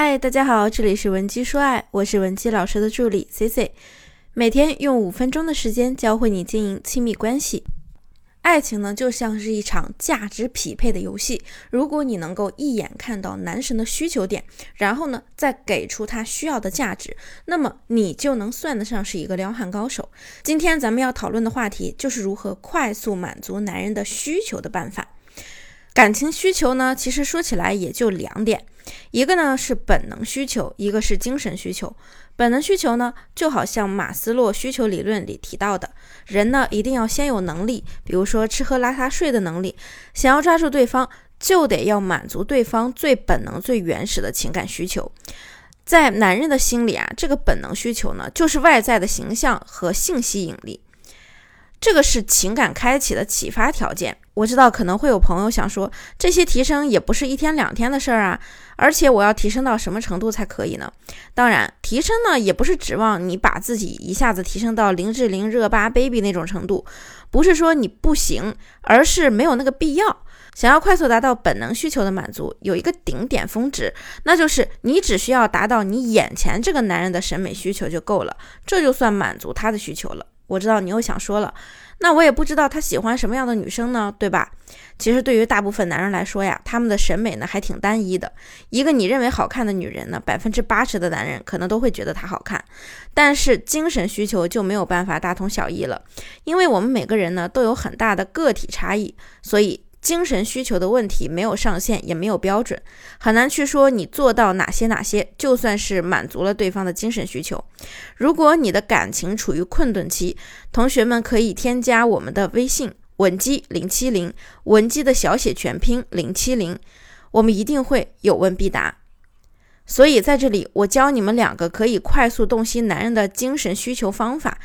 嗨，大家好，这里是文姬说爱，我是文姬老师的助理 C C，每天用五分钟的时间教会你经营亲密关系。爱情呢，就像是一场价值匹配的游戏。如果你能够一眼看到男神的需求点，然后呢，再给出他需要的价值，那么你就能算得上是一个撩汉高手。今天咱们要讨论的话题就是如何快速满足男人的需求的办法。感情需求呢，其实说起来也就两点，一个呢是本能需求，一个是精神需求。本能需求呢，就好像马斯洛需求理论里提到的，人呢一定要先有能力，比如说吃喝拉撒睡的能力。想要抓住对方，就得要满足对方最本能、最原始的情感需求。在男人的心里啊，这个本能需求呢，就是外在的形象和性吸引力。这个是情感开启的启发条件。我知道可能会有朋友想说，这些提升也不是一天两天的事儿啊，而且我要提升到什么程度才可以呢？当然，提升呢也不是指望你把自己一下子提升到林志玲热巴 baby 那种程度，不是说你不行，而是没有那个必要。想要快速达到本能需求的满足，有一个顶点峰值，那就是你只需要达到你眼前这个男人的审美需求就够了，这就算满足他的需求了。我知道你又想说了，那我也不知道他喜欢什么样的女生呢，对吧？其实对于大部分男人来说呀，他们的审美呢还挺单一的。一个你认为好看的女人呢，百分之八十的男人可能都会觉得她好看。但是精神需求就没有办法大同小异了，因为我们每个人呢都有很大的个体差异，所以。精神需求的问题没有上限，也没有标准，很难去说你做到哪些哪些，就算是满足了对方的精神需求。如果你的感情处于困顿期，同学们可以添加我们的微信文姬零七零，文姬的小写全拼零七零，我们一定会有问必答。所以在这里，我教你们两个可以快速洞悉男人的精神需求方法。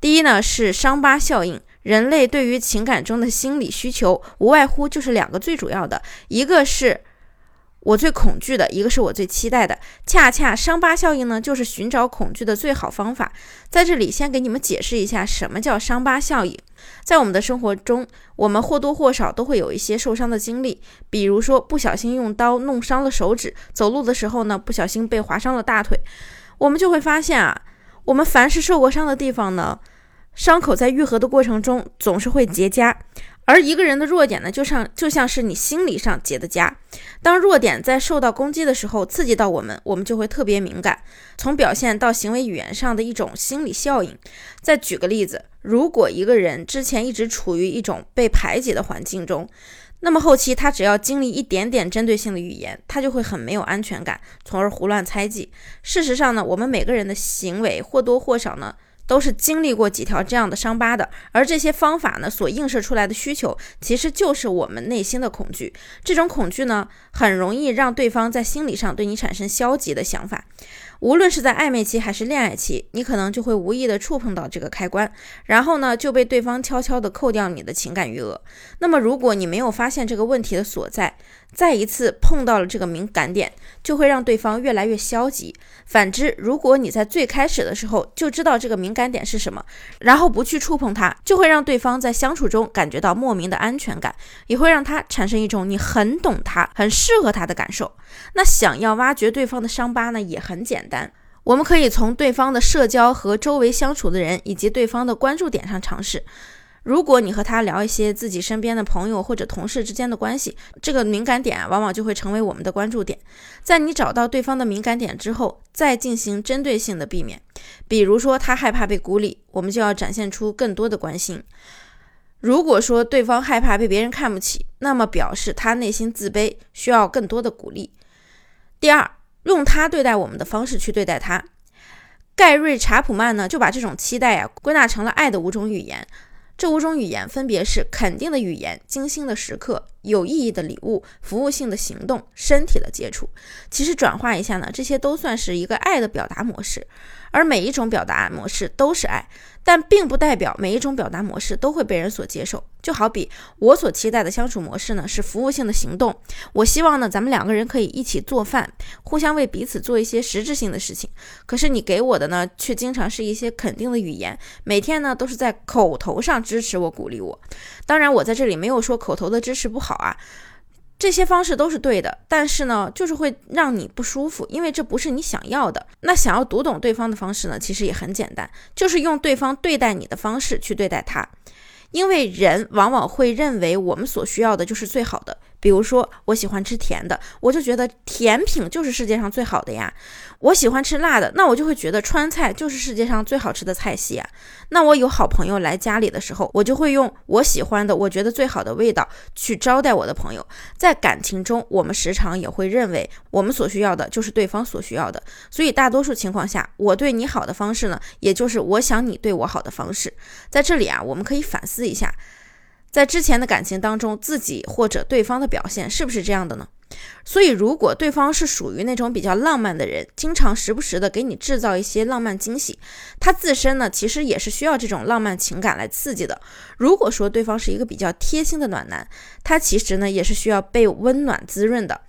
第一呢是伤疤效应。人类对于情感中的心理需求，无外乎就是两个最主要的，一个是我最恐惧的，一个是我最期待的。恰恰伤疤效应呢，就是寻找恐惧的最好方法。在这里，先给你们解释一下什么叫伤疤效应。在我们的生活中，我们或多或少都会有一些受伤的经历，比如说不小心用刀弄伤了手指，走路的时候呢，不小心被划伤了大腿，我们就会发现啊，我们凡是受过伤的地方呢。伤口在愈合的过程中总是会结痂，而一个人的弱点呢，就像就像是你心理上结的痂。当弱点在受到攻击的时候，刺激到我们，我们就会特别敏感，从表现到行为语言上的一种心理效应。再举个例子，如果一个人之前一直处于一种被排挤的环境中，那么后期他只要经历一点点针对性的语言，他就会很没有安全感，从而胡乱猜忌。事实上呢，我们每个人的行为或多或少呢。都是经历过几条这样的伤疤的，而这些方法呢，所映射出来的需求，其实就是我们内心的恐惧。这种恐惧呢，很容易让对方在心理上对你产生消极的想法。无论是在暧昧期还是恋爱期，你可能就会无意的触碰到这个开关，然后呢就被对方悄悄的扣掉你的情感余额。那么如果你没有发现这个问题的所在，再一次碰到了这个敏感点，就会让对方越来越消极。反之，如果你在最开始的时候就知道这个敏感点是什么，然后不去触碰它，就会让对方在相处中感觉到莫名的安全感，也会让他产生一种你很懂他、很适合他的感受。那想要挖掘对方的伤疤呢，也很简单。单我们可以从对方的社交和周围相处的人以及对方的关注点上尝试。如果你和他聊一些自己身边的朋友或者同事之间的关系，这个敏感点，往往就会成为我们的关注点。在你找到对方的敏感点之后，再进行针对性的避免。比如说他害怕被孤立，我们就要展现出更多的关心。如果说对方害怕被别人看不起，那么表示他内心自卑，需要更多的鼓励。第二，用他对待我们的方式去对待他。盖瑞·查普曼呢，就把这种期待啊归纳成了爱的五种语言。这五种语言分别是肯定的语言、精心的时刻、有意义的礼物、服务性的行动、身体的接触。其实转化一下呢，这些都算是一个爱的表达模式。而每一种表达模式都是爱，但并不代表每一种表达模式都会被人所接受。就好比我所期待的相处模式呢，是服务性的行动。我希望呢，咱们两个人可以一起做饭，互相为彼此做一些实质性的事情。可是你给我的呢，却经常是一些肯定的语言，每天呢都是在口头上支持我、鼓励我。当然，我在这里没有说口头的支持不好好啊。这些方式都是对的，但是呢，就是会让你不舒服，因为这不是你想要的。那想要读懂对方的方式呢，其实也很简单，就是用对方对待你的方式去对待他，因为人往往会认为我们所需要的就是最好的。比如说，我喜欢吃甜的，我就觉得甜品就是世界上最好的呀。我喜欢吃辣的，那我就会觉得川菜就是世界上最好吃的菜系啊。那我有好朋友来家里的时候，我就会用我喜欢的、我觉得最好的味道去招待我的朋友。在感情中，我们时常也会认为我们所需要的就是对方所需要的，所以大多数情况下，我对你好的方式呢，也就是我想你对我好的方式。在这里啊，我们可以反思一下。在之前的感情当中，自己或者对方的表现是不是这样的呢？所以，如果对方是属于那种比较浪漫的人，经常时不时的给你制造一些浪漫惊喜，他自身呢其实也是需要这种浪漫情感来刺激的。如果说对方是一个比较贴心的暖男，他其实呢也是需要被温暖滋润的。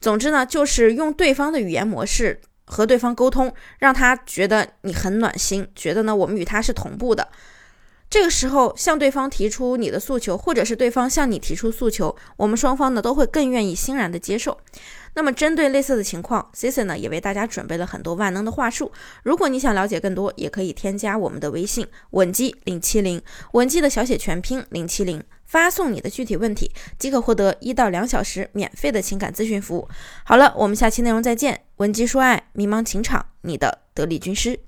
总之呢，就是用对方的语言模式和对方沟通，让他觉得你很暖心，觉得呢我们与他是同步的。这个时候向对方提出你的诉求，或者是对方向你提出诉求，我们双方呢都会更愿意欣然的接受。那么针对类似的情况，Cici 呢也为大家准备了很多万能的话术。如果你想了解更多，也可以添加我们的微信文姬零七零，文姬的小写全拼零七零，发送你的具体问题，即可获得一到两小时免费的情感咨询服务。好了，我们下期内容再见。文姬说爱，迷茫情场，你的得力军师。